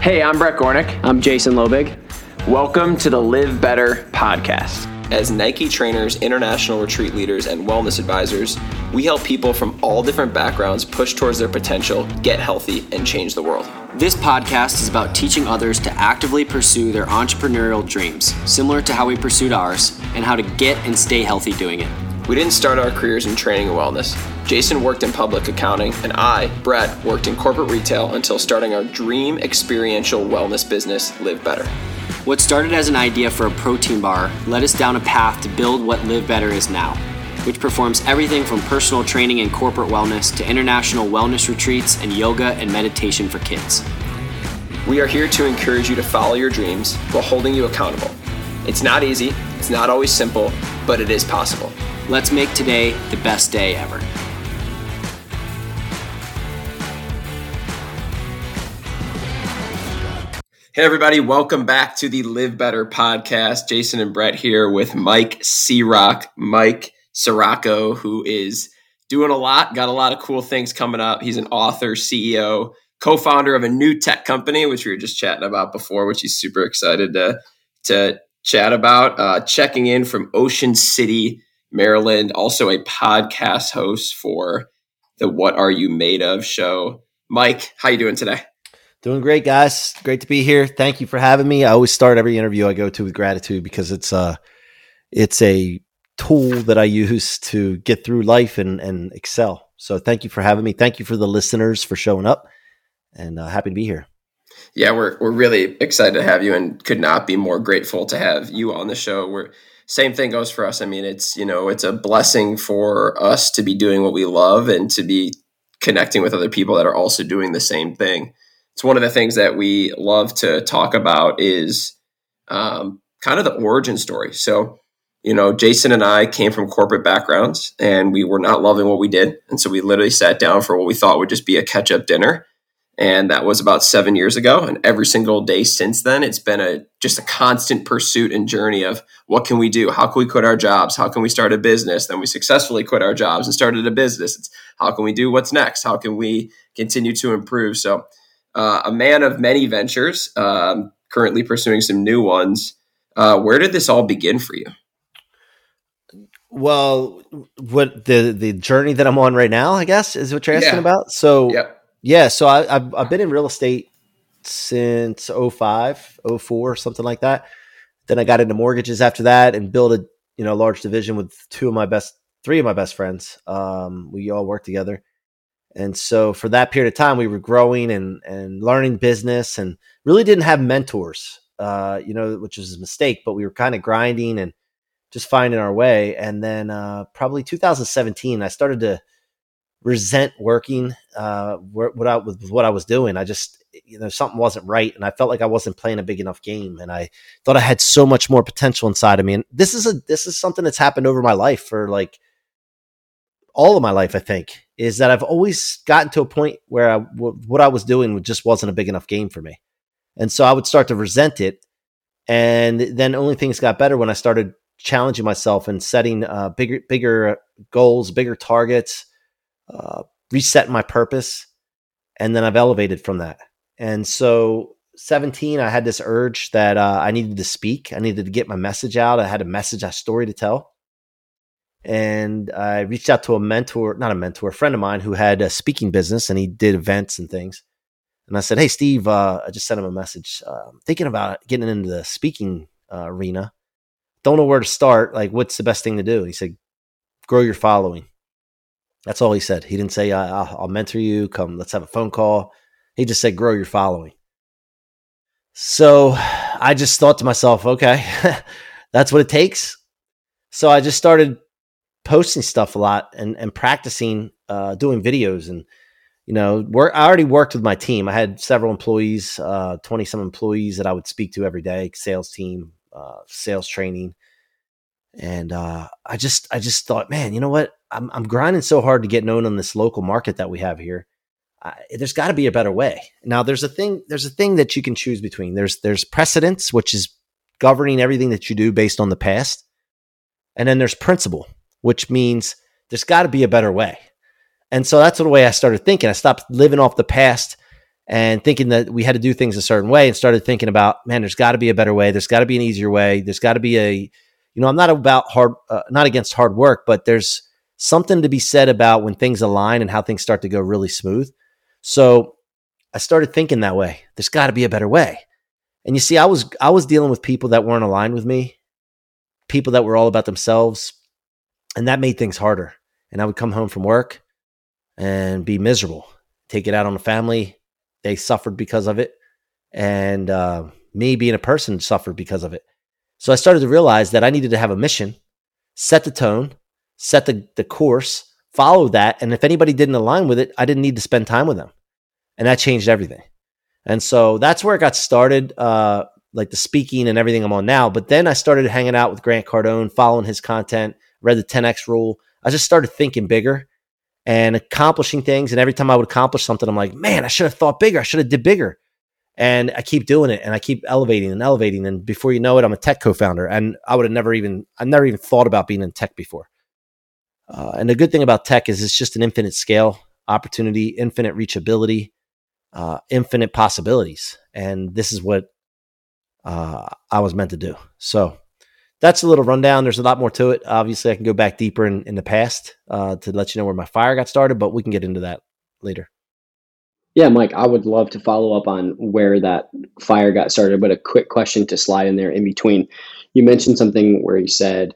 Hey, I'm Brett Gornick. I'm Jason Lobig. Welcome to the Live Better podcast. As Nike trainers, international retreat leaders, and wellness advisors, we help people from all different backgrounds push towards their potential, get healthy, and change the world. This podcast is about teaching others to actively pursue their entrepreneurial dreams, similar to how we pursued ours, and how to get and stay healthy doing it. We didn't start our careers in training and wellness. Jason worked in public accounting, and I, Brett, worked in corporate retail until starting our dream experiential wellness business, Live Better. What started as an idea for a protein bar led us down a path to build what Live Better is now, which performs everything from personal training and corporate wellness to international wellness retreats and yoga and meditation for kids. We are here to encourage you to follow your dreams while holding you accountable. It's not easy, it's not always simple, but it is possible. Let's make today the best day ever. Hey, everybody, welcome back to the Live Better podcast. Jason and Brett here with Mike C-Rock, Mike Cirocco, who is doing a lot, got a lot of cool things coming up. He's an author, CEO, co founder of a new tech company, which we were just chatting about before, which he's super excited to, to chat about. Uh, checking in from Ocean City, Maryland, also a podcast host for the What Are You Made Of show. Mike, how you doing today? Doing great, guys. Great to be here. Thank you for having me. I always start every interview I go to with gratitude because it's uh, it's a tool that I use to get through life and and excel. So thank you for having me. Thank you for the listeners for showing up, and uh, happy to be here. Yeah, we're we're really excited to have you, and could not be more grateful to have you on the show. We're same thing goes for us. I mean, it's you know, it's a blessing for us to be doing what we love and to be connecting with other people that are also doing the same thing. It's one of the things that we love to talk about is um, kind of the origin story. So, you know, Jason and I came from corporate backgrounds and we were not loving what we did. And so we literally sat down for what we thought would just be a catch up dinner and that was about seven years ago. And every single day since then it's been a just a constant pursuit and journey of what can we do? How can we quit our jobs? How can we start a business? Then we successfully quit our jobs and started a business. It's how can we do what's next? How can we continue to improve? So uh, a man of many ventures um, currently pursuing some new ones. Uh, where did this all begin for you? Well what the the journey that i'm on right now i guess is what you're asking Yeah. about? So yep Yeah, so I, I've I've been in real estate since 05, 04, something like that. Then I got into mortgages after that and built a you know large division with two of my best, three of my best friends. Um, we all worked together, and so for that period of time, we were growing and and learning business, and really didn't have mentors. Uh, you know, which was a mistake, but we were kind of grinding and just finding our way. And then uh, probably 2017, I started to resent working uh what I what I was doing. I just you know something wasn't right, and I felt like I wasn't playing a big enough game, and I thought I had so much more potential inside of me. And this is a this is something that's happened over my life for like all of my life. I think is that I've always gotten to a point where I, w- what I was doing just wasn't a big enough game for me, and so I would start to resent it. And then only things got better when I started challenging myself and setting uh, bigger bigger goals, bigger targets uh, reset my purpose and then i've elevated from that. And so 17 i had this urge that uh, i needed to speak. I needed to get my message out. I had a message a story to tell. And i reached out to a mentor not a mentor a friend of mine who had a speaking business and he did events and things. And i said hey steve uh, i just sent him a message. Uh, i'm thinking about getting into the speaking uh, arena. Don't know where to start. Like what's the best thing to do? He said grow your following that's all he said. He didn't say, I'll, I'll mentor you. Come, let's have a phone call. He just said, grow your following. So I just thought to myself, okay, that's what it takes. So I just started posting stuff a lot and, and practicing uh, doing videos. And, you know, work, I already worked with my team. I had several employees, 20 uh, some employees that I would speak to every day, sales team, uh, sales training. And uh, I just, I just thought, man, you know what? I'm, I'm grinding so hard to get known on this local market that we have here. There's got to be a better way. Now, there's a thing. There's a thing that you can choose between. There's there's precedence, which is governing everything that you do based on the past, and then there's principle, which means there's got to be a better way. And so that's the way I started thinking. I stopped living off the past and thinking that we had to do things a certain way and started thinking about, man, there's got to be a better way. There's got to be an easier way. There's got to be a, you know, I'm not about hard, uh, not against hard work, but there's something to be said about when things align and how things start to go really smooth. So I started thinking that way. There's got to be a better way. And you see, I was I was dealing with people that weren't aligned with me, people that were all about themselves, and that made things harder. And I would come home from work and be miserable, take it out on the family. They suffered because of it, and uh, me being a person suffered because of it. So I started to realize that I needed to have a mission, set the tone, set the the course, follow that, and if anybody didn't align with it, I didn't need to spend time with them, and that changed everything. And so that's where it got started, uh, like the speaking and everything I'm on now. But then I started hanging out with Grant Cardone, following his content, read the 10X rule. I just started thinking bigger and accomplishing things. And every time I would accomplish something, I'm like, man, I should have thought bigger. I should have did bigger. And I keep doing it and I keep elevating and elevating. And before you know it, I'm a tech co-founder. And I would have never even, I never even thought about being in tech before. Uh, and the good thing about tech is it's just an infinite scale opportunity, infinite reachability uh, infinite possibilities. And this is what uh, I was meant to do. So that's a little rundown. There's a lot more to it. Obviously, I can go back deeper in, in the past uh, to let you know where my fire got started, but we can get into that later. Yeah, Mike, I would love to follow up on where that fire got started, but a quick question to slide in there in between. You mentioned something where you said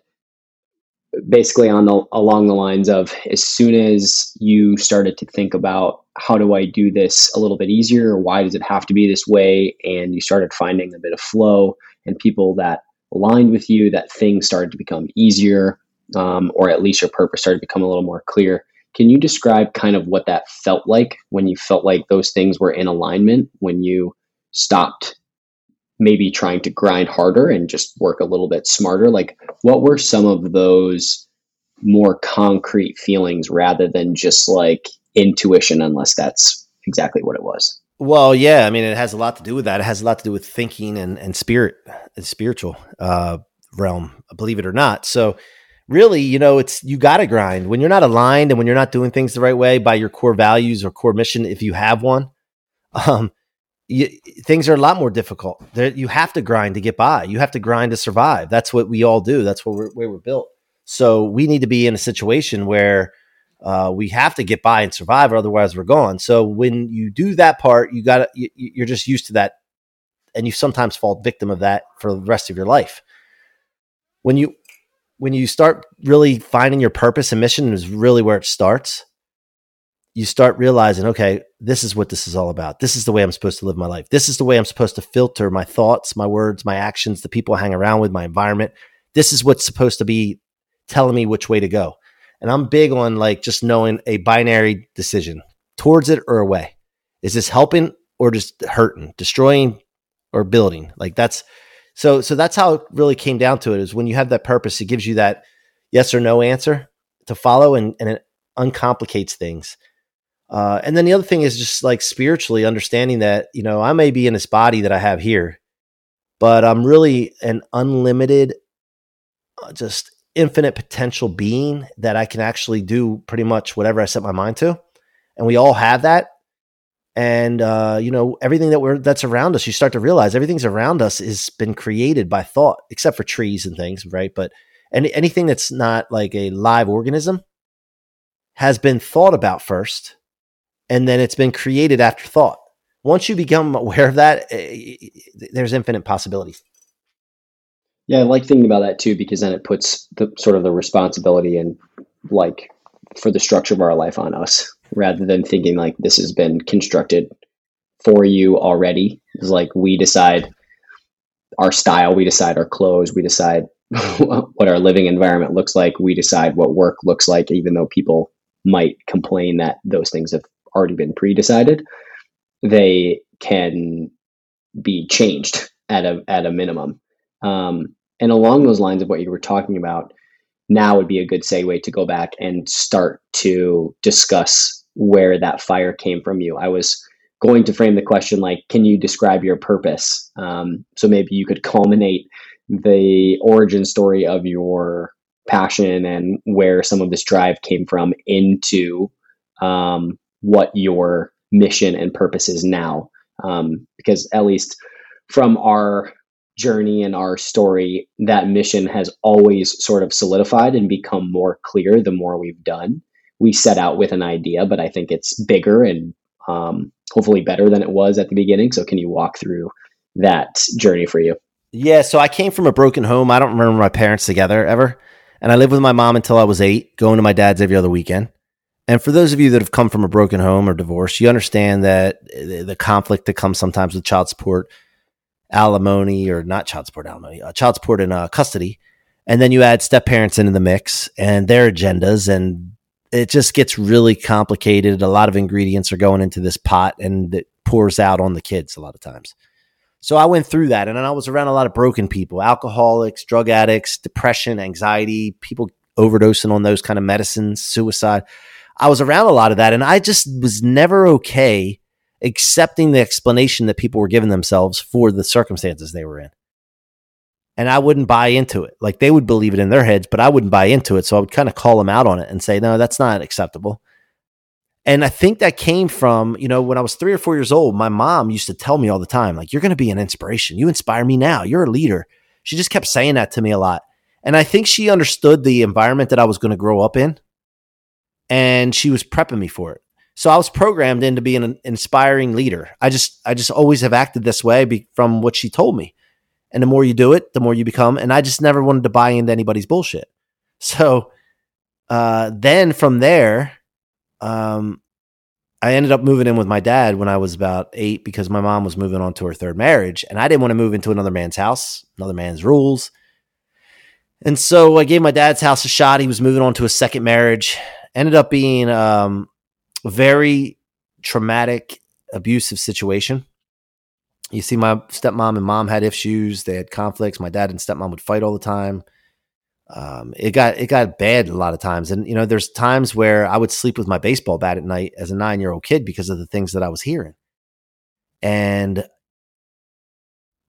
basically on the along the lines of as soon as you started to think about how do I do this a little bit easier? Why does it have to be this way? And you started finding a bit of flow and people that aligned with you, that things started to become easier, um, or at least your purpose started to become a little more clear. Can you describe kind of what that felt like when you felt like those things were in alignment, when you stopped maybe trying to grind harder and just work a little bit smarter? Like, what were some of those more concrete feelings rather than just like intuition, unless that's exactly what it was? Well, yeah, I mean, it has a lot to do with that. It has a lot to do with thinking and, and spirit, and spiritual uh, realm, believe it or not. So, really, you know, it's you got to grind when you're not aligned and when you're not doing things the right way by your core values or core mission, if you have one. Um, you, things are a lot more difficult. There, you have to grind to get by. You have to grind to survive. That's what we all do. That's what we're, where we're built. So we need to be in a situation where uh, we have to get by and survive, or otherwise we're gone. So when you do that part, you got you, you're just used to that, and you sometimes fall victim of that for the rest of your life. When you when you start really finding your purpose and mission is really where it starts you start realizing, okay, this is what this is all about. This is the way I'm supposed to live my life. This is the way I'm supposed to filter my thoughts, my words, my actions, the people I hang around with, my environment. This is what's supposed to be telling me which way to go. And I'm big on like just knowing a binary decision towards it or away. Is this helping or just hurting, destroying or building? Like that's so so that's how it really came down to it is when you have that purpose, it gives you that yes or no answer to follow and, and it uncomplicates things uh, and then the other thing is just like spiritually understanding that, you know, I may be in this body that I have here, but I'm really an unlimited, uh, just infinite potential being that I can actually do pretty much whatever I set my mind to. And we all have that. And, uh, you know, everything that we're, that's around us, you start to realize everything's around us has been created by thought, except for trees and things, right? But any, anything that's not like a live organism has been thought about first and then it's been created after thought. Once you become aware of that, eh, there's infinite possibilities. Yeah, I like thinking about that too because then it puts the sort of the responsibility and like for the structure of our life on us rather than thinking like this has been constructed for you already. It's like we decide our style, we decide our clothes, we decide what our living environment looks like, we decide what work looks like, even though people might complain that those things have already been pre-decided, they can be changed at a at a minimum. Um, and along those lines of what you were talking about, now would be a good segue to go back and start to discuss where that fire came from you. I was going to frame the question like, can you describe your purpose? Um, so maybe you could culminate the origin story of your passion and where some of this drive came from into um, what your mission and purpose is now. Um, because at least from our journey and our story, that mission has always sort of solidified and become more clear the more we've done. We set out with an idea, but I think it's bigger and um, hopefully better than it was at the beginning. So, can you walk through that journey for you? Yeah, so I came from a broken home. I don't remember my parents together ever. And I lived with my mom until I was eight, going to my dad's every other weekend. And for those of you that have come from a broken home or divorce, you understand that the conflict that comes sometimes with child support, alimony, or not child support, alimony, uh, child support and uh, custody. And then you add step parents into the mix and their agendas, and it just gets really complicated. A lot of ingredients are going into this pot, and it pours out on the kids a lot of times. So I went through that, and I was around a lot of broken people, alcoholics, drug addicts, depression, anxiety, people overdosing on those kind of medicines, suicide. I was around a lot of that, and I just was never okay accepting the explanation that people were giving themselves for the circumstances they were in. And I wouldn't buy into it. Like they would believe it in their heads, but I wouldn't buy into it. So I would kind of call them out on it and say, no, that's not acceptable. And I think that came from, you know, when I was three or four years old, my mom used to tell me all the time, like, you're going to be an inspiration. You inspire me now. You're a leader. She just kept saying that to me a lot. And I think she understood the environment that I was going to grow up in. And she was prepping me for it. So I was programmed into being an inspiring leader. I just, I just always have acted this way be, from what she told me. And the more you do it, the more you become. And I just never wanted to buy into anybody's bullshit. So uh, then from there, um, I ended up moving in with my dad when I was about eight because my mom was moving on to her third marriage, and I didn't want to move into another man's house, another man's rules. And so I gave my dad's house a shot. He was moving on to a second marriage. Ended up being um, very traumatic, abusive situation. You see, my stepmom and mom had issues. They had conflicts. My dad and stepmom would fight all the time um, it got it got bad a lot of times. And you know, there's times where I would sleep with my baseball bat at night as a nine year old kid because of the things that I was hearing. And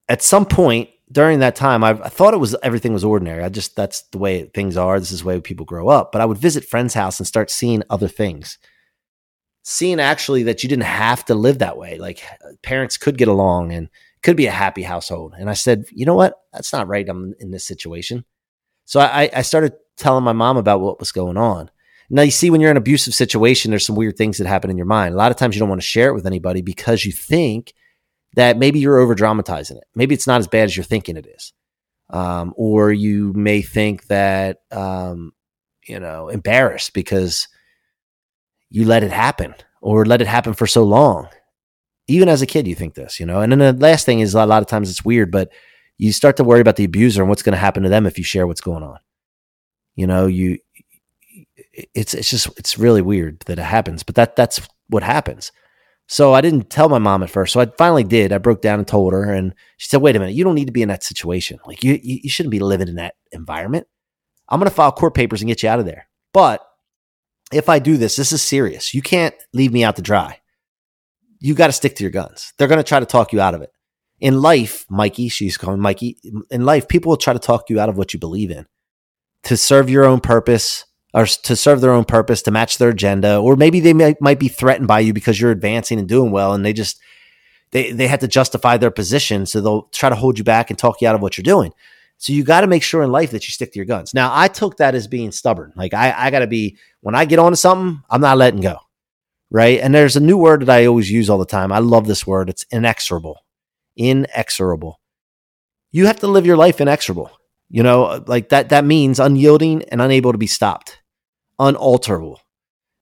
at some point during that time, I, I thought it was everything was ordinary. I just that's the way things are. This is the way people grow up. But I would visit friends' house and start seeing other things. Seeing actually that you didn't have to live that way. Like parents could get along and could be a happy household. And I said, you know what? That's not right. I'm in this situation so I, I started telling my mom about what was going on. Now you see, when you're in an abusive situation, there's some weird things that happen in your mind. A lot of times you don't want to share it with anybody because you think that maybe you're over dramatizing it. Maybe it's not as bad as you're thinking it is. Um, or you may think that, um, you know, embarrassed because you let it happen or let it happen for so long. Even as a kid, you think this, you know. And then the last thing is a lot of times it's weird, but you start to worry about the abuser and what's going to happen to them if you share what's going on. You know, you it's it's just it's really weird that it happens, but that that's what happens. So I didn't tell my mom at first. So I finally did. I broke down and told her, and she said, "Wait a minute, you don't need to be in that situation. Like you you shouldn't be living in that environment. I'm going to file court papers and get you out of there. But if I do this, this is serious. You can't leave me out to dry. You got to stick to your guns. They're going to try to talk you out of it in life, Mikey, she's calling Mikey, in life, people will try to talk you out of what you believe in to serve your own purpose or to serve their own purpose to match their agenda. Or maybe they might, might be threatened by you because you're advancing and doing well and they just, they, they have to justify their position. So they'll try to hold you back and talk you out of what you're doing. So you got to make sure in life that you stick to your guns. Now, I took that as being stubborn. Like I, I got to be, when I get onto something, I'm not letting go. Right. And there's a new word that I always use all the time. I love this word. It's inexorable inexorable. You have to live your life inexorable. You know, like that, that means unyielding and unable to be stopped, unalterable.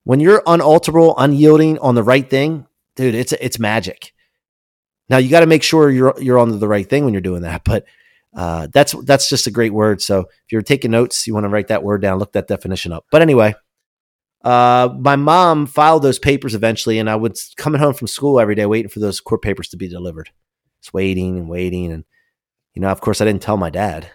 When you're unalterable, unyielding on the right thing, dude, it's, it's magic. Now you got to make sure you're, you're on the right thing when you're doing that. But, uh, that's, that's just a great word. So if you're taking notes, you want to write that word down, look that definition up. But anyway, uh, my mom filed those papers eventually, and I was coming home from school every day waiting for those court papers to be delivered. Just waiting and waiting. And, you know, of course, I didn't tell my dad.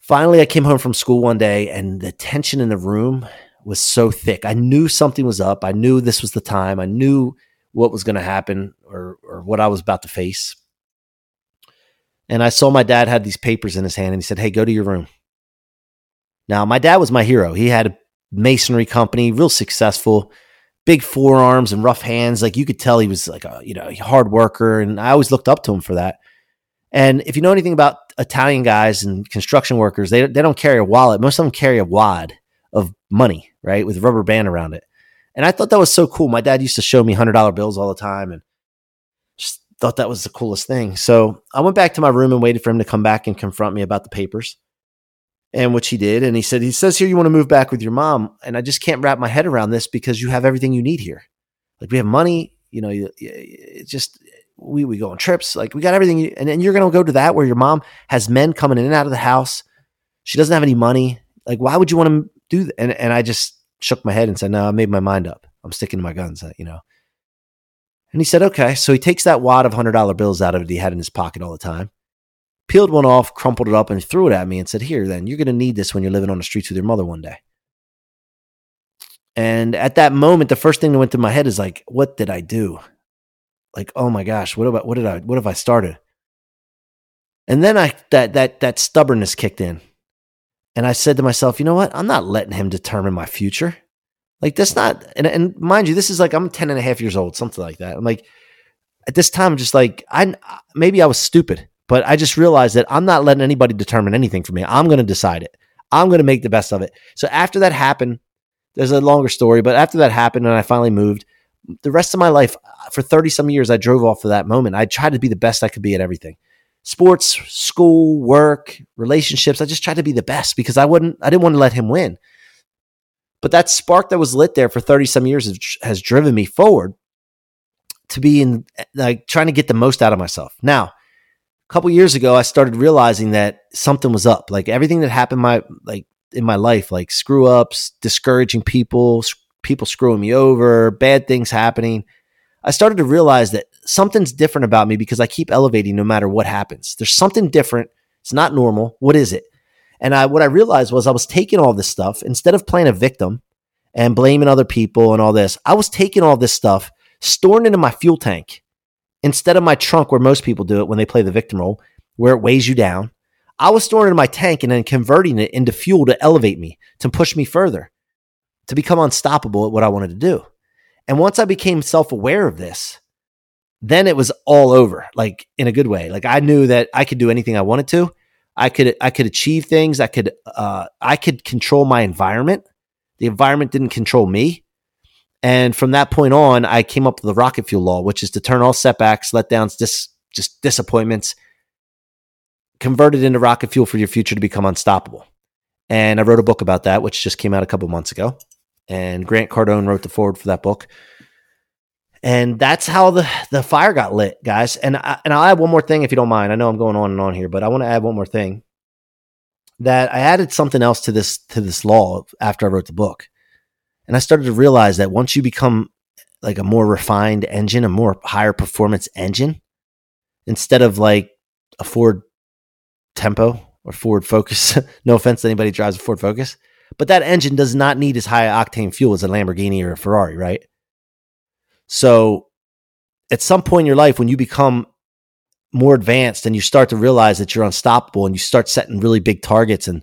Finally, I came home from school one day and the tension in the room was so thick. I knew something was up. I knew this was the time. I knew what was going to happen or, or what I was about to face. And I saw my dad had these papers in his hand and he said, Hey, go to your room. Now, my dad was my hero. He had a masonry company, real successful big forearms and rough hands. Like you could tell he was like a you know hard worker, and I always looked up to him for that. And if you know anything about Italian guys and construction workers, they they don't carry a wallet. Most of them carry a wad of money, right, with a rubber band around it. And I thought that was so cool. My dad used to show me hundred dollar bills all the time, and just thought that was the coolest thing. So I went back to my room and waited for him to come back and confront me about the papers and which he did. And he said, he says here you want to move back with your mom, and I just can't wrap my head around this because you have everything you need here. Like we have money, you know, it's just we we go on trips, like we got everything, and then you're gonna go to that where your mom has men coming in and out of the house. She doesn't have any money. Like why would you want to do that? And and I just shook my head and said, no, I made my mind up. I'm sticking to my guns, uh, you know. And he said, okay. So he takes that wad of hundred dollar bills out of it he had in his pocket all the time peeled one off, crumpled it up, and threw it at me and said, Here, then, you're going to need this when you're living on the streets with your mother one day. And at that moment, the first thing that went through my head is like, What did I do? Like, oh my gosh, what about what did I what have I started? And then I that that that stubbornness kicked in. And I said to myself, you know what? I'm not letting him determine my future. Like that's not and, and mind you, this is like I'm 10 and a half years old, something like that. I'm like at this time, just like I maybe I was stupid. But I just realized that I'm not letting anybody determine anything for me. I'm going to decide it. I'm going to make the best of it. So after that happened, there's a longer story, but after that happened and I finally moved, the rest of my life, uh, for 30 some years, I drove off of that moment. I tried to be the best I could be at everything sports, school, work, relationships. I just tried to be the best because I wouldn't, I didn't want to let him win. But that spark that was lit there for 30 some years has, has driven me forward to be in uh, like trying to get the most out of myself. Now, a couple years ago, I started realizing that something was up. Like everything that happened my like in my life, like screw ups, discouraging people, people screwing me over, bad things happening. I started to realize that something's different about me because I keep elevating no matter what happens. There's something different. It's not normal. What is it? And I, what I realized was I was taking all this stuff instead of playing a victim and blaming other people and all this. I was taking all this stuff, storing it in my fuel tank, instead of my trunk where most people do it when they play the victim role, where it weighs you down. I was storing it in my tank and then converting it into fuel to elevate me, to push me further, to become unstoppable at what I wanted to do. And once I became self aware of this, then it was all over, like in a good way. Like I knew that I could do anything I wanted to. I could I could achieve things. I could uh, I could control my environment. The environment didn't control me. And from that point on, I came up with the rocket fuel law, which is to turn all setbacks, letdowns, dis- just disappointments, convert it into rocket fuel for your future to become unstoppable. And I wrote a book about that, which just came out a couple months ago. And Grant Cardone wrote the foreword for that book. And that's how the, the fire got lit, guys. And I, and I'll add one more thing if you don't mind. I know I'm going on and on here, but I want to add one more thing. That I added something else to this to this law after I wrote the book and I started to realize that once you become like a more refined engine, a more higher performance engine, instead of like a Ford Tempo or Ford Focus, no offense to anybody drives a Ford Focus, but that engine does not need as high octane fuel as a Lamborghini or a Ferrari, right? So at some point in your life, when you become more advanced and you start to realize that you're unstoppable and you start setting really big targets and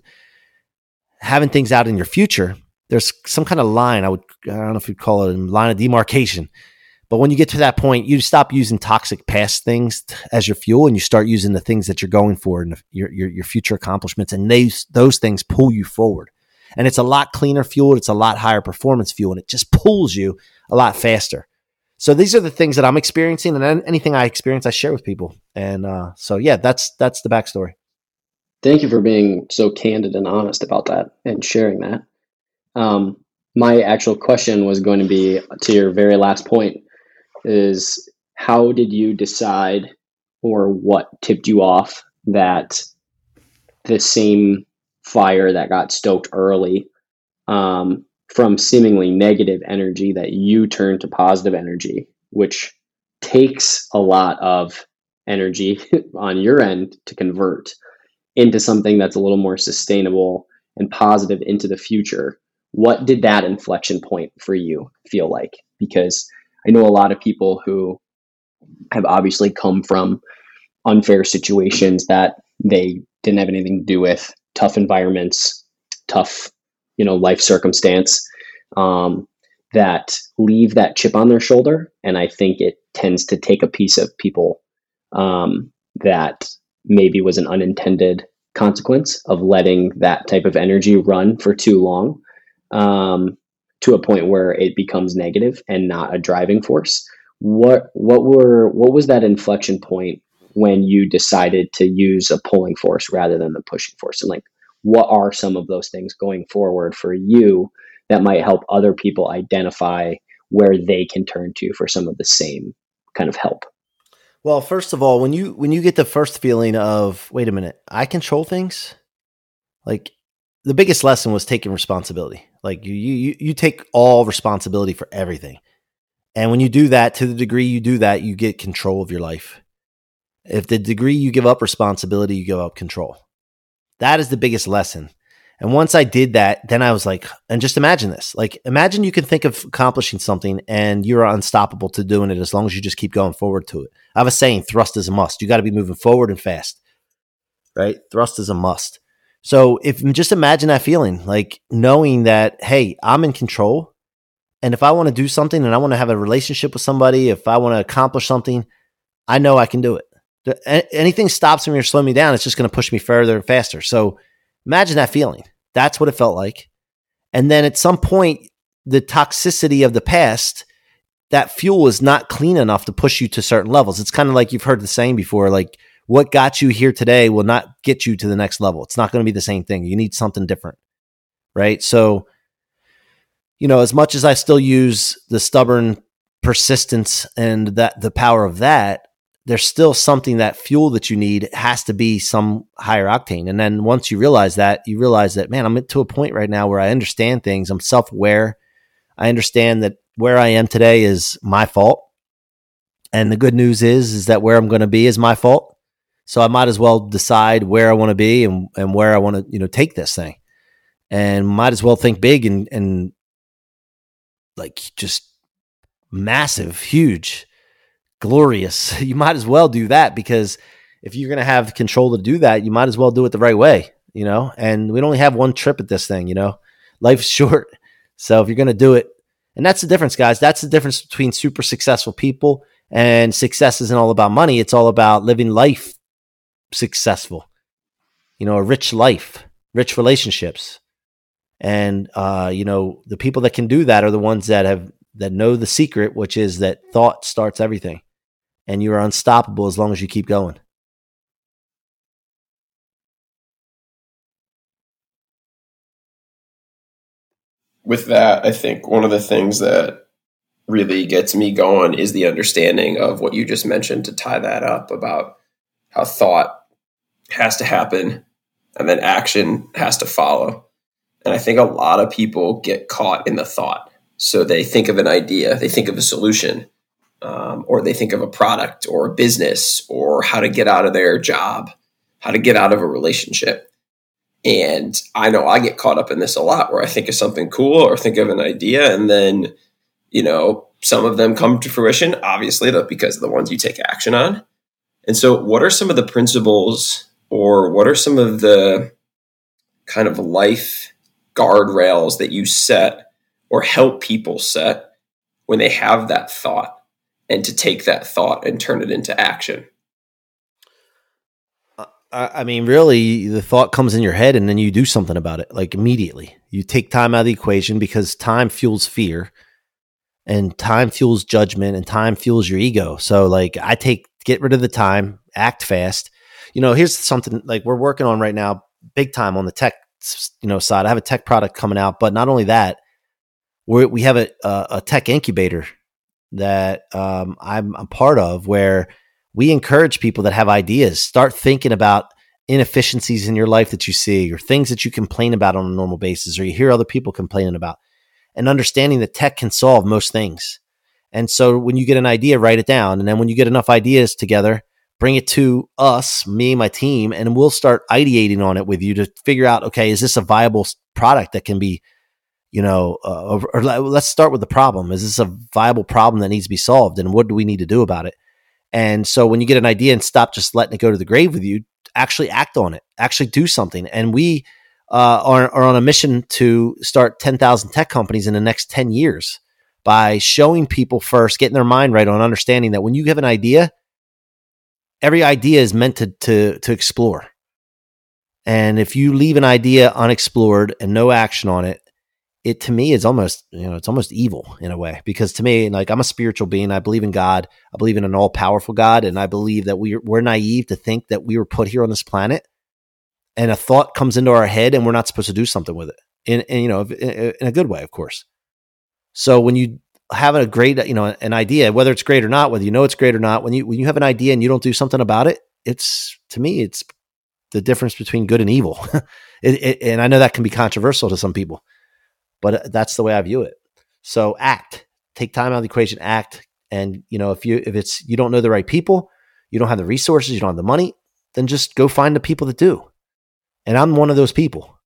having things out in your future, there's some kind of line. I would I don't know if you'd call it a line of demarcation. But when you get to that point, you stop using toxic past things as your fuel, and you start using the things that you're going for and your, your your future accomplishments, and those those things pull you forward. And it's a lot cleaner fuel. It's a lot higher performance fuel, and it just pulls you a lot faster. So these are the things that I'm experiencing, and anything I experience, I share with people. And uh, so, yeah, that's that's the backstory. Thank you for being so candid and honest about that and sharing that. Um, my actual question was going to be to your very last point is how did you decide or what tipped you off that the same fire that got stoked early um, from seemingly negative energy that you turn to positive energy, which takes a lot of energy on your end to convert into something that's a little more sustainable and positive into the future what did that inflection point for you feel like? Because I know a lot of people who have obviously come from unfair situations that they didn't have anything to do with, tough environments, tough, you know, life circumstance. Um, that leave that chip on their shoulder. And I think it tends to take a piece of people um, that maybe was an unintended consequence of letting that type of energy run for too long um, to a point where it becomes negative and not a driving force. What what were what was that inflection point when you decided to use a pulling force rather than the pushing force? And like, what are some of those things going forward for you that might help other people identify where they can turn to for some of the same kind of help? Well, first of all, when you when you get the first feeling of wait a minute, I control things, like the biggest lesson was taking responsibility. Like you you you take all responsibility for everything. And when you do that to the degree you do that, you get control of your life. If the degree you give up responsibility, you give up control. That is the biggest lesson. And once I did that, then I was like, and just imagine this. Like, imagine you can think of accomplishing something and you're unstoppable to doing it as long as you just keep going forward to it. I have a saying, thrust is a must. You got to be moving forward and fast, right? Thrust is a must. So if just imagine that feeling, like knowing that, hey, I'm in control. And if I want to do something and I want to have a relationship with somebody, if I want to accomplish something, I know I can do it. Anything stops me or slow me down, it's just going to push me further and faster. So Imagine that feeling. That's what it felt like. And then at some point, the toxicity of the past, that fuel is not clean enough to push you to certain levels. It's kind of like you've heard the saying before, like what got you here today will not get you to the next level. It's not going to be the same thing. You need something different. Right. So, you know, as much as I still use the stubborn persistence and that the power of that, there's still something that fuel that you need has to be some higher octane. And then once you realize that, you realize that, man, I'm to a point right now where I understand things. I'm self aware. I understand that where I am today is my fault. And the good news is, is that where I'm going to be is my fault. So I might as well decide where I want to be and, and where I want to, you know, take this thing and might as well think big and, and like just massive, huge glorious. You might as well do that because if you're going to have control to do that, you might as well do it the right way, you know? And we only have one trip at this thing, you know? Life's short. So if you're going to do it, and that's the difference, guys. That's the difference between super successful people and success isn't all about money. It's all about living life successful, you know, a rich life, rich relationships. And, uh, you know, the people that can do that are the ones that have, that know the secret, which is that thought starts everything and you are unstoppable as long as you keep going. With that, I think one of the things that really gets me going is the understanding of what you just mentioned to tie that up about how thought has to happen and then action has to follow. And I think a lot of people get caught in the thought. So they think of an idea, they think of a solution, um, or they think of a product or a business or how to get out of their job, how to get out of a relationship. And I know I get caught up in this a lot where I think of something cool or think of an idea and then, you know, some of them come to fruition, obviously, because of the ones you take action on. And so, what are some of the principles or what are some of the kind of life guardrails that you set or help people set when they have that thought? And to take that thought and turn it into action. I mean, really, the thought comes in your head and then you do something about it, like immediately. You take time out of the equation because time fuels fear and time fuels judgment and time fuels your ego. So, like, I take, get rid of the time, act fast. You know, here's something like we're working on right now, big time on the tech, you know, side. I have a tech product coming out, but not only that, we we have a, a, a tech incubator that um, I'm a part of where we encourage people that have ideas start thinking about inefficiencies in your life that you see or things that you complain about on a normal basis or you hear other people complaining about and understanding that tech can solve most things. And so when you get an idea, write it down. And then when you get enough ideas together, bring it to us, me, my team, and we'll start ideating on it with you to figure out, okay, is this a viable product that can be you know, uh, or, let's start with the problem. Is this a viable problem that needs to be solved? And what do we need to do about it? And so when you get an idea and stop just letting it go to the grave with you, actually act on it, actually do something. And we uh, are, are on a mission to start 10,000 tech companies in the next 10 years. by showing people first, getting their mind right on understanding that when you have an idea, every idea is meant to to to explore. And if you leave an idea unexplored and no action on it, it to me is almost you know it's almost evil in a way because to me like i'm a spiritual being. I believe in god. I believe in an all-powerful god and i believe that we're, we're naive to think that we were put here on this planet and a thought comes into our head and we're not supposed to do something with it. In, in you know in, in a good way of course. So when you have a great you know an idea whether it's great or not whether you know it's great or not when you when you have an idea and you don't do something about it it's to me it's the difference between good and evil. It, it, and i know that can be controversial to some people but uh, that's the way I view it. So act, take time out of the equation, act. And you know, if you if it's you don't know the right people, you don't have the resources, you don't have the money, then just go find the people that do. And I'm one of those people.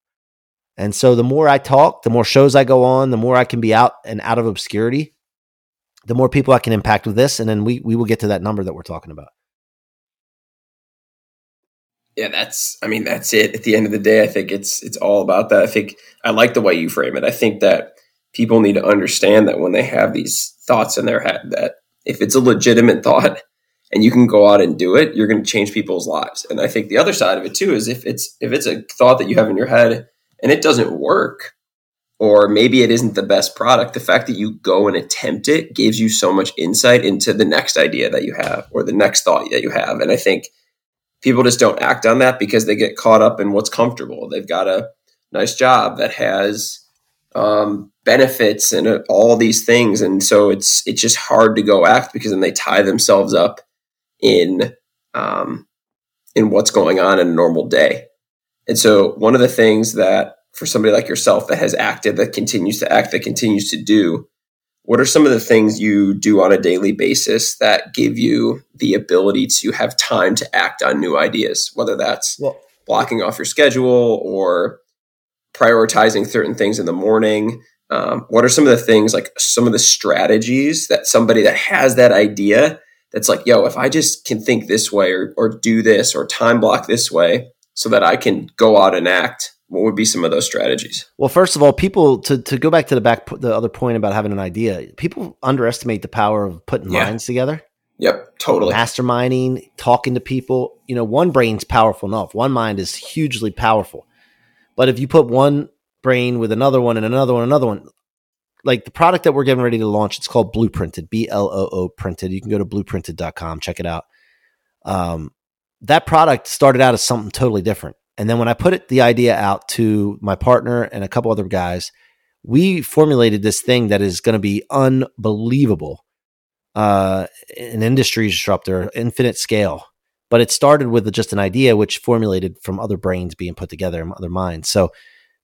And so the more I talk, the more shows I go on, the more I can be out and out of obscurity, the more people I can impact with this. And then we we will get to that number that we're talking about. Yeah, that's I mean, that's it. At the end of the day, I think it's it's all about that. I think I like the way you frame it. I think that people need to understand that when they have these thoughts in their head that if it's a legitimate thought and you can go out and do it, you're going to change people's lives. And I think the other side of it too is if it's if it's a thought that you have in your head and it doesn't work or maybe it isn't the best product, the fact that you go and attempt it gives you so much insight into the next idea that you have or the next thought that you have. And I think people just don't act on that because they get caught up in what's comfortable. They've got a nice job that has um, benefits and uh, all these things, and so it's it's just hard to go act because then they tie themselves up in um, in what's going on in a normal day. And so one of the things that for somebody like yourself that has acted, that continues to act, that continues to do, what are some of the things you do on a daily basis that give you the ability to have time to act on new ideas, whether that's well, blocking off your schedule or prioritizing certain things in the morning? Um, what are some of the things, like some of the strategies that somebody that has that idea that's like, yo, if I just can think this way or, or do this or time block this way so that I can go out and act, what would be some of those strategies? Well, first of all, people to, to go back to the back the other point about having an idea, people underestimate the power of putting yeah. minds together. Yep, totally. Masterminding, talking to people. You know, one brain's powerful enough. One mind is hugely powerful. But if you put one brain with another one and another one, another one, like the product that we're getting ready to launch, it's called Blooprinted, B L O O printed. You can go to blooprinted.com, check it out. Um, that product started out as something totally different. And then when I put it, the idea out to my partner and a couple other guys, we formulated this thing that is going to be unbelievable. Uh, an industry disruptor, infinite scale. But it started with just an idea which formulated from other brains being put together and other minds. So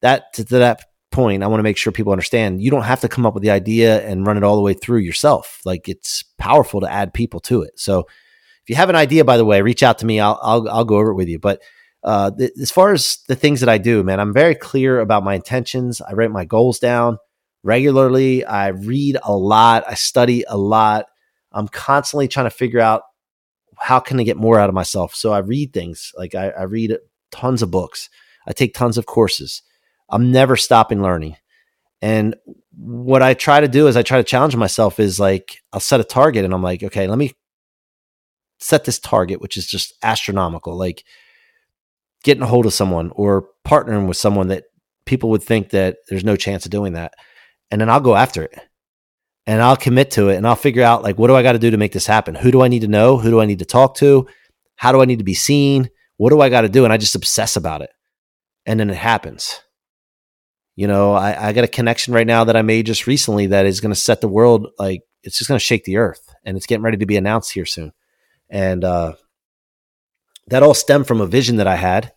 that to, that point i want to make sure people understand you don't have to come up with the idea and run it all the way through yourself. Like it's powerful to add people to it. So if you have an idea by the way reach out to me. I'll i'll, I'll go over it with you. But uh, th- as far as the things that i do man i'm very clear about my intentions i write my goals down regularly i read a lot i study a lot i'm constantly trying to figure out how can I get more out of myself? So I read things like I, I read tons of books. I take tons of courses. I'm never stopping learning. And what I try to do is I try to challenge myself is like I'll set a target and I'm like, okay, let me set this target, which is just astronomical, like getting a hold of someone or partnering with someone that people would think that there's no chance of doing that. And then I'll go after it and I'll commit to it and I'll figure out like what do I got to do to make this happen? Who do I need to know? Who do I need to talk to? How do I need to be seen? What do I got to do? And I just obsess about it. And then it happens. You know, I, I got a connection right now that I made just recently that is going to set the world like it's just going to shake the earth and it's getting ready to be announced here soon. And uh, that all stemmed from a vision that I had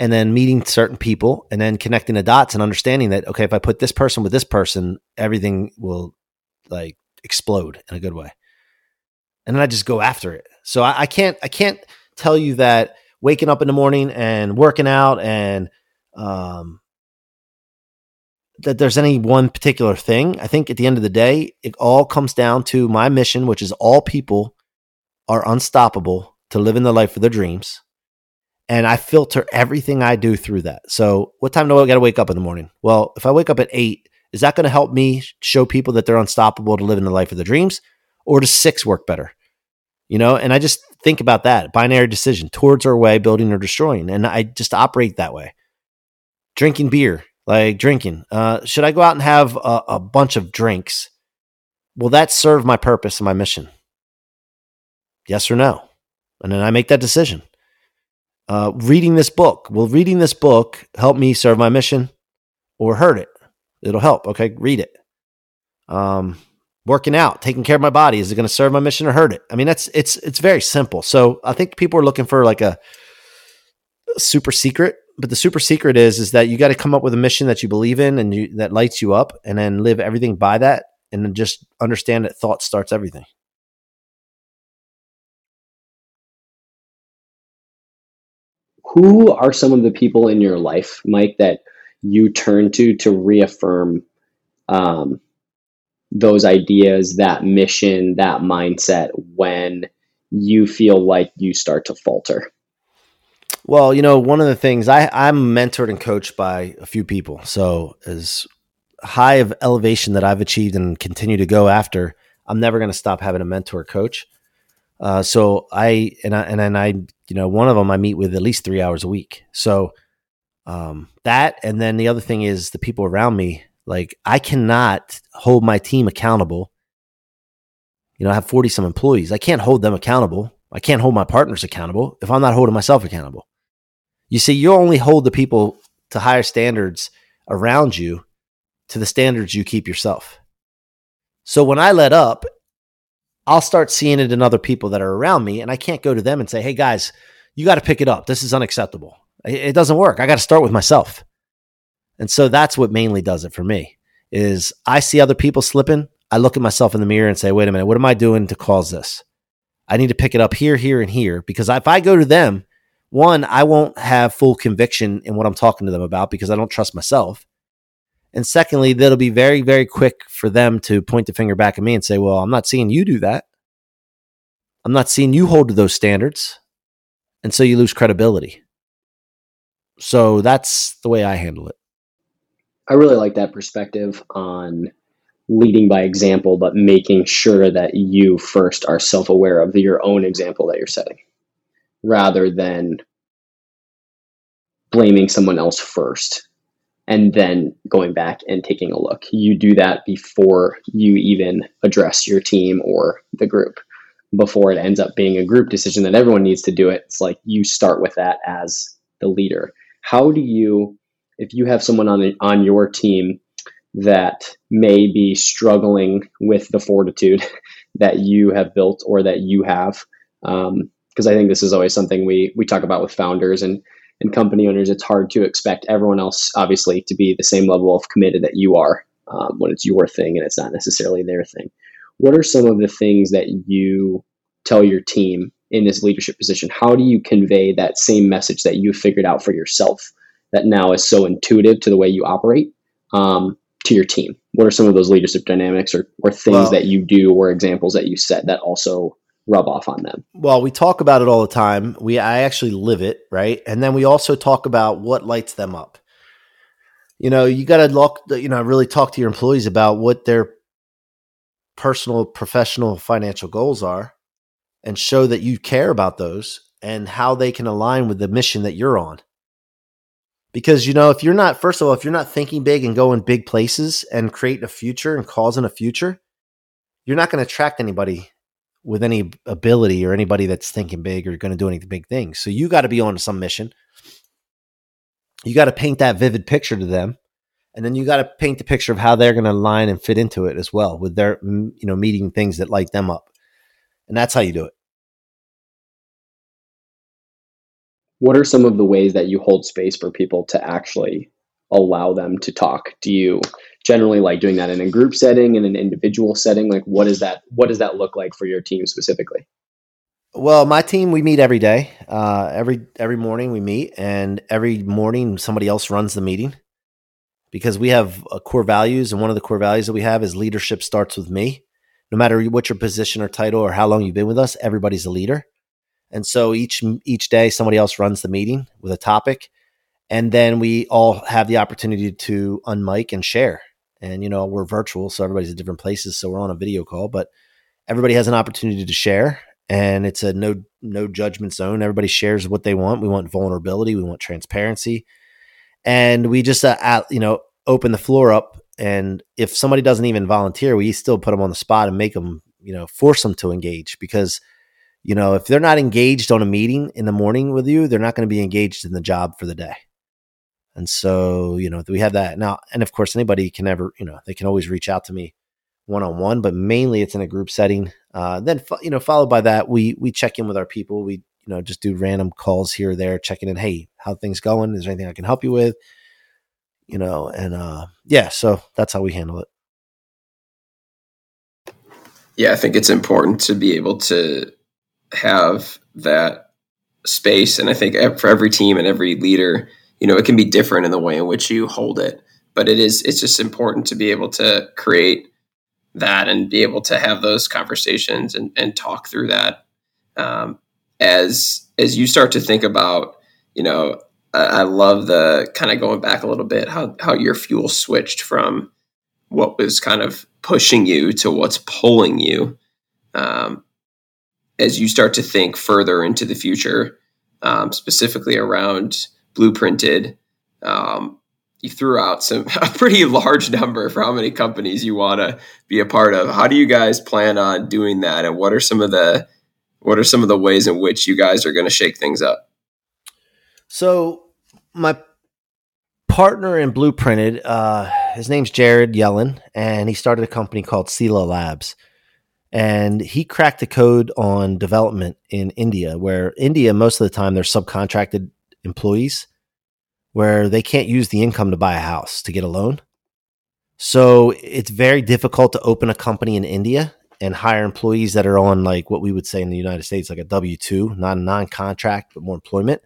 and then meeting certain people and then connecting the dots and understanding that, okay, if I put this person with this person, everything will like explode in a good way. And then I just go after it. So I, I can't I can't tell you that waking up in the morning and working out and um, that there's any one particular thing. I think at the end of the day, it all comes down to my mission, which is all people are unstoppable to live in the life of their dreams. And I filter everything I do through that. So, what time do I got to wake up in the morning? Well, if I wake up at eight Is that going to help me show people that they're unstoppable to live in the life of their dreams? Or does six work better? You know, and I just think about that binary decision towards or away, building or destroying. And I just operate that way. Drinking beer, like drinking. Uh, should I go out and have a, a bunch of drinks? Will that serve my purpose and my mission? Yes or no? And then I make that decision. Uh, reading this book. Will reading this book help me serve my mission or hurt it? It'll help. Okay, read it. Um, working out, taking care of my body. Is it going to serve my mission or hurt it? I mean, that's it's it's very simple. So I think people are looking for like a, a super secret, but the super secret is is that you got to come up with a mission that you believe in and you, that lights you up, and then live everything by that, and then just understand that thought starts everything. Who are some of the people in your life, Mike, that you turn to to reaffirm um, those ideas, that mission, that mindset when you feel like you start to falter? Well, you know, one of the things I, I'm mentored and coached by a few people. So, as high of elevation that I've achieved and continue to go after, I'm never going to stop having a mentor coach. Uh, so I and I and I, you know, one of them I meet with at least three hours a week. So um, that, and then the other thing is the people around me. Like I cannot hold my team accountable. You know, I have 40 some employees. I can't hold them accountable. I can't hold my partners accountable if I'm not holding myself accountable. You see, you only hold the people to higher standards around you to the standards you keep yourself. So when I let up, I'll start seeing it in other people that are around me, and I can't go to them and say, hey guys, you got to pick it up. This is unacceptable. It doesn't work. I got to start with myself. And so that's what mainly does it for me is I see other people slipping. I look at myself in the mirror and say, wait a minute, what am I doing to cause this? I need to pick it up here, here, and here. Because if I go to them, one, I won't have full conviction in what I'm talking to them about because I don't trust myself. And secondly, that'll be very, very quick for them to point the finger back at me and say, well, I'm not seeing you do that. I'm not seeing you hold to those standards. And so you lose credibility. So that's the way I handle it. I really like that perspective on leading by example, but making sure that you first are self aware of your own example that you're setting rather than blaming someone else first and then going back and taking a look. You do that before you even address your team or the group. Before it ends up being a group decision that everyone needs to do it, it's like you start with that as the leader. How do you, if you have someone on on your team that may be struggling with the fortitude that you have built or that you have, because um, I think this is always something we we talk about with founders and and company owners, it's hard to expect everyone else, obviously, to be the same level of committed that you are um, when it's your thing and it's not necessarily their thing. What are some of the things that you tell your team in this leadership position? How do you convey that same message that you figured out for yourself that now is so intuitive to the way you operate um, to your team? What are some of those leadership dynamics or, or things well, that you do or examples that you set that also rub off on them. Well, we talk about it all the time. We I actually live it, right? And then we also talk about what lights them up. You know, you got to look, you know, really talk to your employees about what their personal, professional, financial goals are and show that you care about those and how they can align with the mission that you're on. Because, you know, if you're not, first of all, if you're not thinking big and going big places and creating a future and causing a future, you're not going to attract anybody with any ability or anybody that's thinking big or going to do any big things. So you got to be on some mission. You got to paint that vivid picture to them. And then you got to paint the picture of how they're going to line and fit into it as well with their, you know, meeting things that light them up. And that's how you do it. What are some of the ways that you hold space for people to actually allow them to talk? Do you generally like doing that in a group setting in an individual setting? Like what is that what does that look like for your team specifically? Well my team we meet every day. Uh, every every morning we meet and every morning somebody else runs the meeting. Because we have core values and one of the core values that we have is leadership starts with me. No matter what your position or title or how long you've been with us everybody's a leader. And so each each day somebody else runs the meeting with a topic and then we all have the opportunity to unmic and share and you know we're virtual, so everybody's at different places, so we're on a video call, but everybody has an opportunity to share, and it's a no no judgment zone. Everybody shares what they want. We want vulnerability, we want transparency, and we just uh, you know open the floor up. And if somebody doesn't even volunteer, we still put them on the spot and make them you know force them to engage because you know if they're not engaged on a meeting in the morning with you, they're not going to be engaged in the job for the day. And so, you know, we have that now. And of course, anybody can ever, you know, they can always reach out to me one on one, but mainly it's in a group setting. Uh, then, you know, followed by that, we we check in with our people. We, you know, just do random calls here or there, checking in. Hey, how things going? Is there anything I can help you with? You know, and uh, yeah, so that's how we handle it. Yeah, I think it's important to be able to have that space, and I think for every team and every leader you know it can be different in the way in which you hold it but it is it's just important to be able to create that and be able to have those conversations and, and talk through that um, as as you start to think about you know I, I love the kind of going back a little bit how how your fuel switched from what was kind of pushing you to what's pulling you um, as you start to think further into the future um, specifically around Blooprinted. Um, you threw out some a pretty large number for how many companies you want to be a part of. How do you guys plan on doing that, and what are some of the what are some of the ways in which you guys are going to shake things up? So my partner in Blooprinted, uh, his name's Jared Yellen, and he started a company called Sila Labs. And he cracked the code on development in India, where India, most of the time, they're subcontracted employees where they can't use the income to buy a house to get a loan. So it's very difficult to open a company in India and hire employees that are on like what we would say in the United States, like a W 2, not a non contract, but more employment.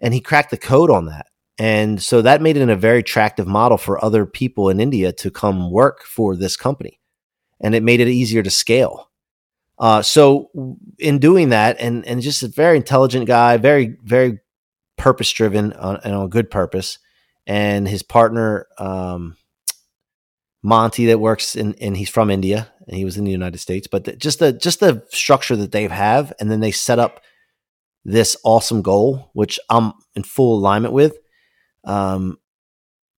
And he cracked the code on that. And so that made it a very attractive model for other people in India to come work for this company. And it made it easier to scale. Uh, so in doing that, and and just a very intelligent guy, very very purpose driven and on good purpose. And his partner, um, Monty, that works in, and he's from India and he was in the United States, but the, just the just the structure that they have, and then they set up this awesome goal, which I'm in full alignment with. Um,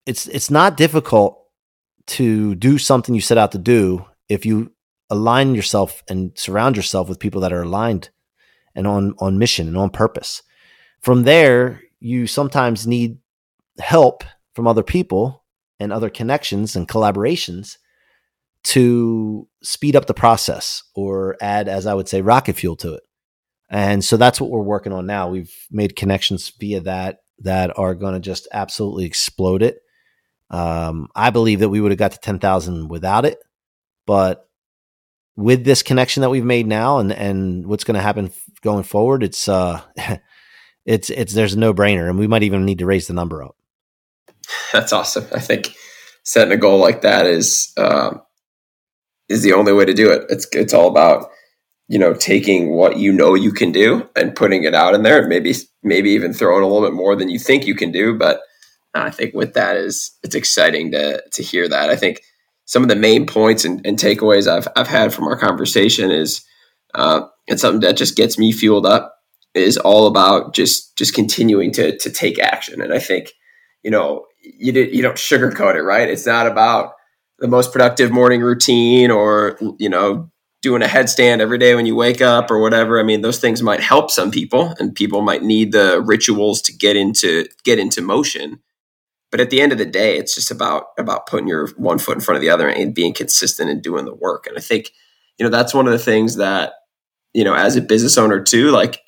it's it's not difficult to do something you set out to do if you align yourself and surround yourself with people that are aligned and on on mission and on purpose. From there, you sometimes need help from other people and other connections and collaborations to speed up the process or add, as I would say, rocket fuel to it. And so that's what we're working on now. We've made connections via that that are going to just absolutely explode it. Um, I believe that we would have got to 10,000 without it, but with this connection that we've made now and, and what's going to happen going forward, it's, uh, it's it's there's a no brainer, and we might even need to raise the number up. That's awesome. I think setting a goal like that is um, is the only way to do it. It's it's all about you know taking what you know you can do and putting it out in there, and maybe maybe even throwing a little bit more than you think you can do. But I think with that is it's exciting to to hear that. I think some of the main points and, and takeaways I've I've had from our conversation is uh, it's something that just gets me fueled up is all about just just continuing to to take action. And I think you know you did, you don't sugarcoat it, right? It's not about the most productive morning routine or you know doing a headstand every day when you wake up or whatever. I mean, those things might help some people, and people might need the rituals to get into get into motion. But at the end of the day, it's just about about putting your one foot in front of the other and being consistent and doing the work. And I think you know that's one of the things that you know as a business owner too, like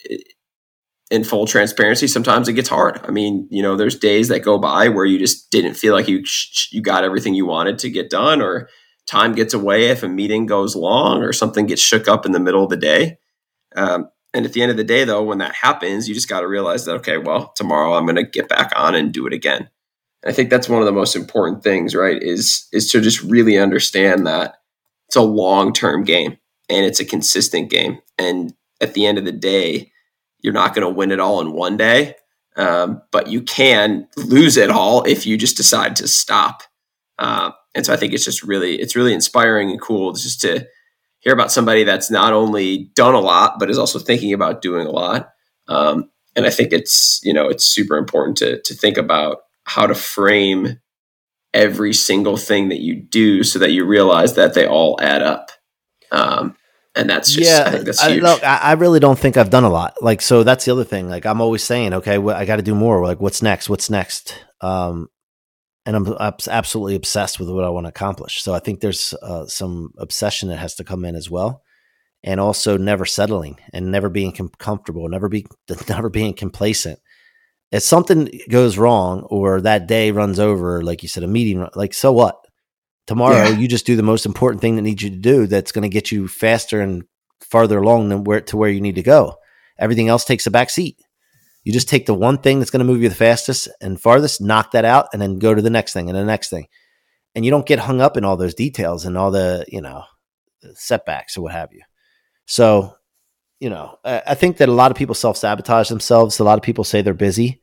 in full transparency, sometimes it gets hard. I mean, you know, there's days that go by where you just didn't feel like you you got everything you wanted to get done, or time gets away if a meeting goes long, or something gets shook up in the middle of the day. Um, and at the end of the day, though, when that happens, you just got to realize that okay, well, tomorrow I'm going to get back on and do it again. And I think that's one of the most important things, right? Is is to just really understand that it's a long term game and it's a consistent game, and at the end of the day you're not going to win it all in one day, um, but you can lose it all if you just decide to stop. Uh, and so I think it's just really it's really inspiring and cool just to hear about somebody that's not only done a lot but is also thinking about doing a lot. Um, and I think it's you know it's super important to to think about how to frame every single thing that you do so that you realize that they all add up. Um, and that's just, yeah, I think that's huge. I, look, I really don't think I've done a lot. Like, so that's the other thing. Like, I'm always saying, okay, well, I got to do more. Like, what's next? What's next? Um, and I'm, I'm absolutely obsessed with what I want to accomplish. So I think there's uh, some obsession that has to come in as well, and also never settling and never being com- comfortable, never be never being complacent. If something goes wrong or that day runs over, like you said, a meeting, like so what? Tomorrow, yeah. you just do the most important thing that needs you to do. That's going to get you faster and farther along than where to where you need to go. Everything else takes a back seat. You just take the one thing that's going to move you the fastest and farthest, knock that out, and then go to the next thing and the next thing. And you don't get hung up in all those details and all the you know setbacks or what have you. So, you know, I think that a lot of people self sabotage themselves. A lot of people say they're busy.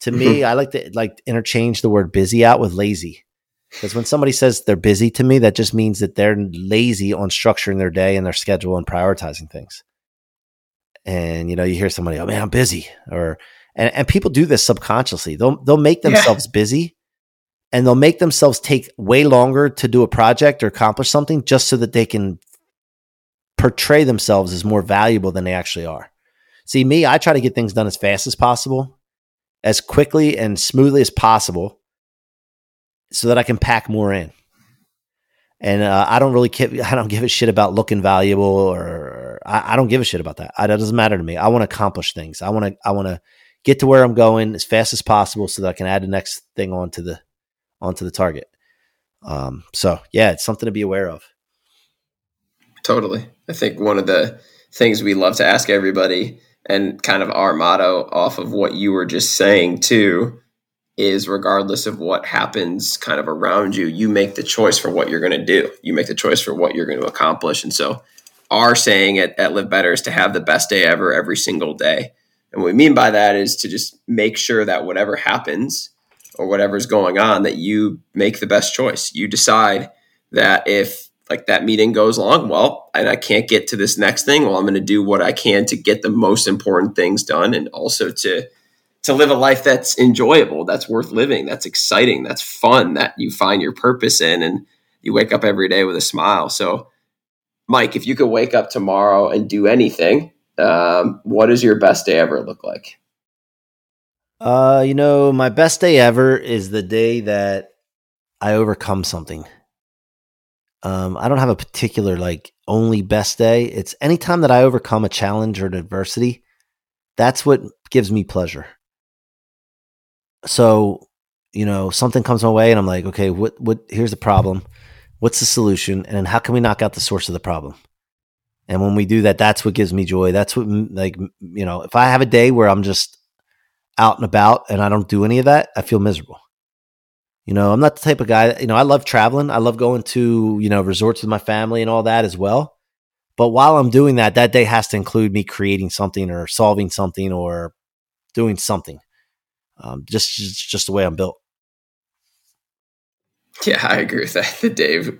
To me, mm-hmm. I like to like interchange the word busy out with lazy. Because when somebody says they're busy to me, that just means that they're lazy on structuring their day and their schedule and prioritizing things. And you know, you hear somebody, "Oh man, I'm busy," or and, and people do this subconsciously. They'll they'll make themselves yeah. busy, and they'll make themselves take way longer to do a project or accomplish something just so that they can portray themselves as more valuable than they actually are. See, me, I try to get things done as fast as possible, as quickly and smoothly as possible so that I can pack more in. And uh, I don't really give, I don't give a shit about looking valuable or I, I don't give a shit about that. I, that doesn't matter to me. I want to accomplish things. I want to I want to get to where I'm going as fast as possible so that I can add the next thing onto the onto the target. Um, so yeah, it's something to be aware of. Totally. I think one of the things we love to ask everybody and kind of our motto off of what you were just saying too is regardless of what happens kind of around you, you make the choice for what you're going to do. You make the choice for what you're going to accomplish. And so, our saying at, at Live Better is to have the best day ever every single day. And what we mean by that is to just make sure that whatever happens or whatever's going on, that you make the best choice. You decide that if like that meeting goes along well and I can't get to this next thing, well, I'm going to do what I can to get the most important things done and also to to live a life that's enjoyable, that's worth living, that's exciting, that's fun, that you find your purpose in, and you wake up every day with a smile. So, Mike, if you could wake up tomorrow and do anything, um, what does your best day ever look like? Uh, you know, my best day ever is the day that I overcome something. Um, I don't have a particular like only best day. It's anytime that I overcome a challenge or an adversity, that's what gives me pleasure so you know something comes my way and i'm like okay what what here's the problem. What's the solution? And how can we knock out the source of the problem? And when we do that that's what gives me joy. That's what like you know if i have a day where i'm just out and about and i don't do any of that i feel miserable. You know i'm not the type of guy you know i love traveling. I love going to you know resorts with my family and all that as well. But while i'm doing that that day has to include me creating something or solving something or doing something um, just, just just the way I'm built. Yeah, I agree with that, Dave.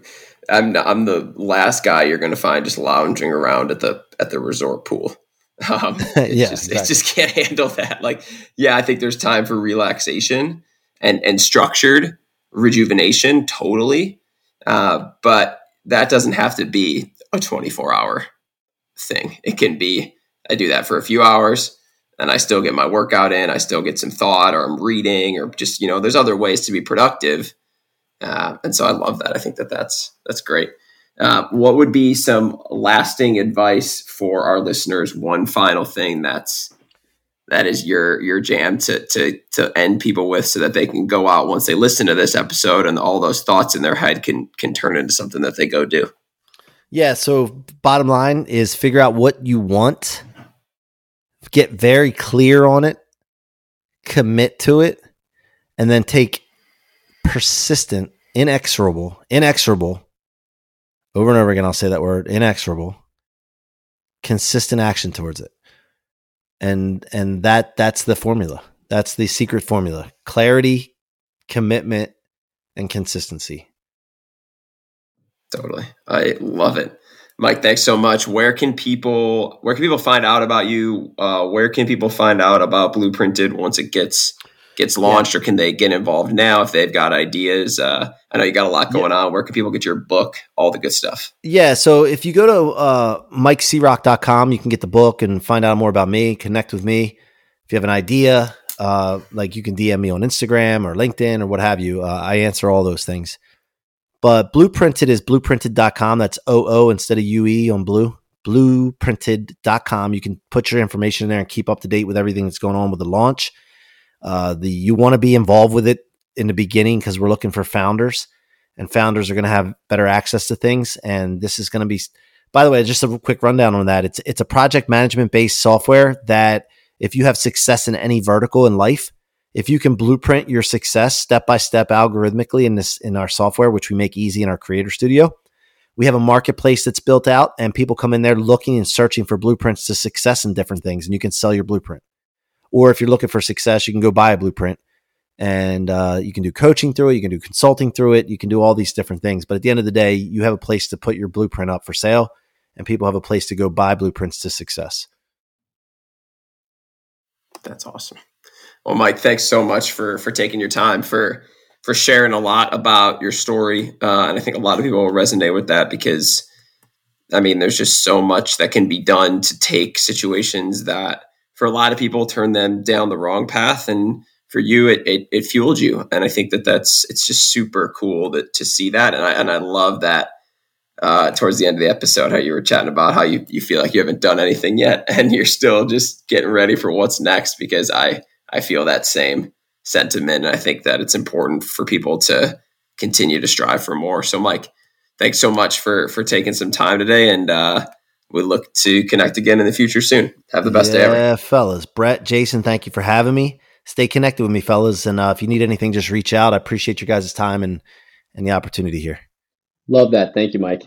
I'm not, I'm the last guy you're going to find just lounging around at the at the resort pool. Um, yeah, just, exactly. it just can't handle that. Like, yeah, I think there's time for relaxation and and structured rejuvenation, totally. Uh, but that doesn't have to be a 24 hour thing. It can be I do that for a few hours and I still get my workout in. I still get some thought, or I'm reading, or just you know, there's other ways to be productive. Uh, and so I love that. I think that that's that's great. Uh, what would be some lasting advice for our listeners? One final thing that's that is your your jam to to to end people with, so that they can go out once they listen to this episode, and all those thoughts in their head can can turn into something that they go do. Yeah. So bottom line is figure out what you want get very clear on it, commit to it, and then take persistent, inexorable, inexorable, over and over again, I'll say that word, inexorable, consistent action towards it. And and that that's the formula. That's the secret formula. Clarity, commitment, and consistency. Totally. I love it. Mike, thanks so much. Where can people where can people find out about you? Uh, where can people find out about Blooprinted once it gets gets launched, yeah. or can they get involved now if they've got ideas? Uh, I know you got a lot going yeah. on. Where can people get your book? All the good stuff. Yeah. So if you go to uh, MikeCirocco.com, you can get the book and find out more about me. Connect with me. If you have an idea, uh, like you can DM me on Instagram or LinkedIn or what have you. Uh, I answer all those things. But Blooprinted is blooprinted.com. That's OO instead of UE on blue. Blooprinted.com. You can put your information in there and keep up to date with everything that's going on with the launch. Uh, the you want to be involved with it in the beginning because we're looking for founders, and founders are going to have better access to things. And this is going to be, by the way, just a quick rundown on that. It's it's a project management based software that if you have success in any vertical in life, if you can blueprint your success step by step algorithmically in this in our software which we make easy in our creator studio we have a marketplace that's built out and people come in there looking and searching for blueprints to success in different things and you can sell your blueprint. Or if you're looking for success you can go buy a blueprint and uh, you can do coaching through it you can do consulting through it you can do all these different things. But at the end of the day you have a place to put your blueprint up for sale and people have a place to go buy blueprints to success. That's awesome well, Mike, thanks so much for for taking your time for for sharing a lot about your story, uh, and I think a lot of people will resonate with that because, I mean, there's just so much that can be done to take situations that for a lot of people turn them down the wrong path, and for you, it it, it fueled you, and I think that that's it's just super cool that to see that, and I and I love that. Uh, towards the end of the episode, how you were chatting about how you, you feel like you haven't done anything yet, and you're still just getting ready for what's next. Because I I feel that same sentiment. And I think that it's important for people to continue to strive for more. So, Mike, thanks so much for for taking some time today, and uh, we look to connect again in the future soon. Have the best yeah, day ever. Yeah, fellas. Brett, Jason, thank you for having me. Stay connected with me, fellas. And uh, if you need anything, just reach out. I appreciate your guys' time and and the opportunity here. Love that. Thank you, Mike.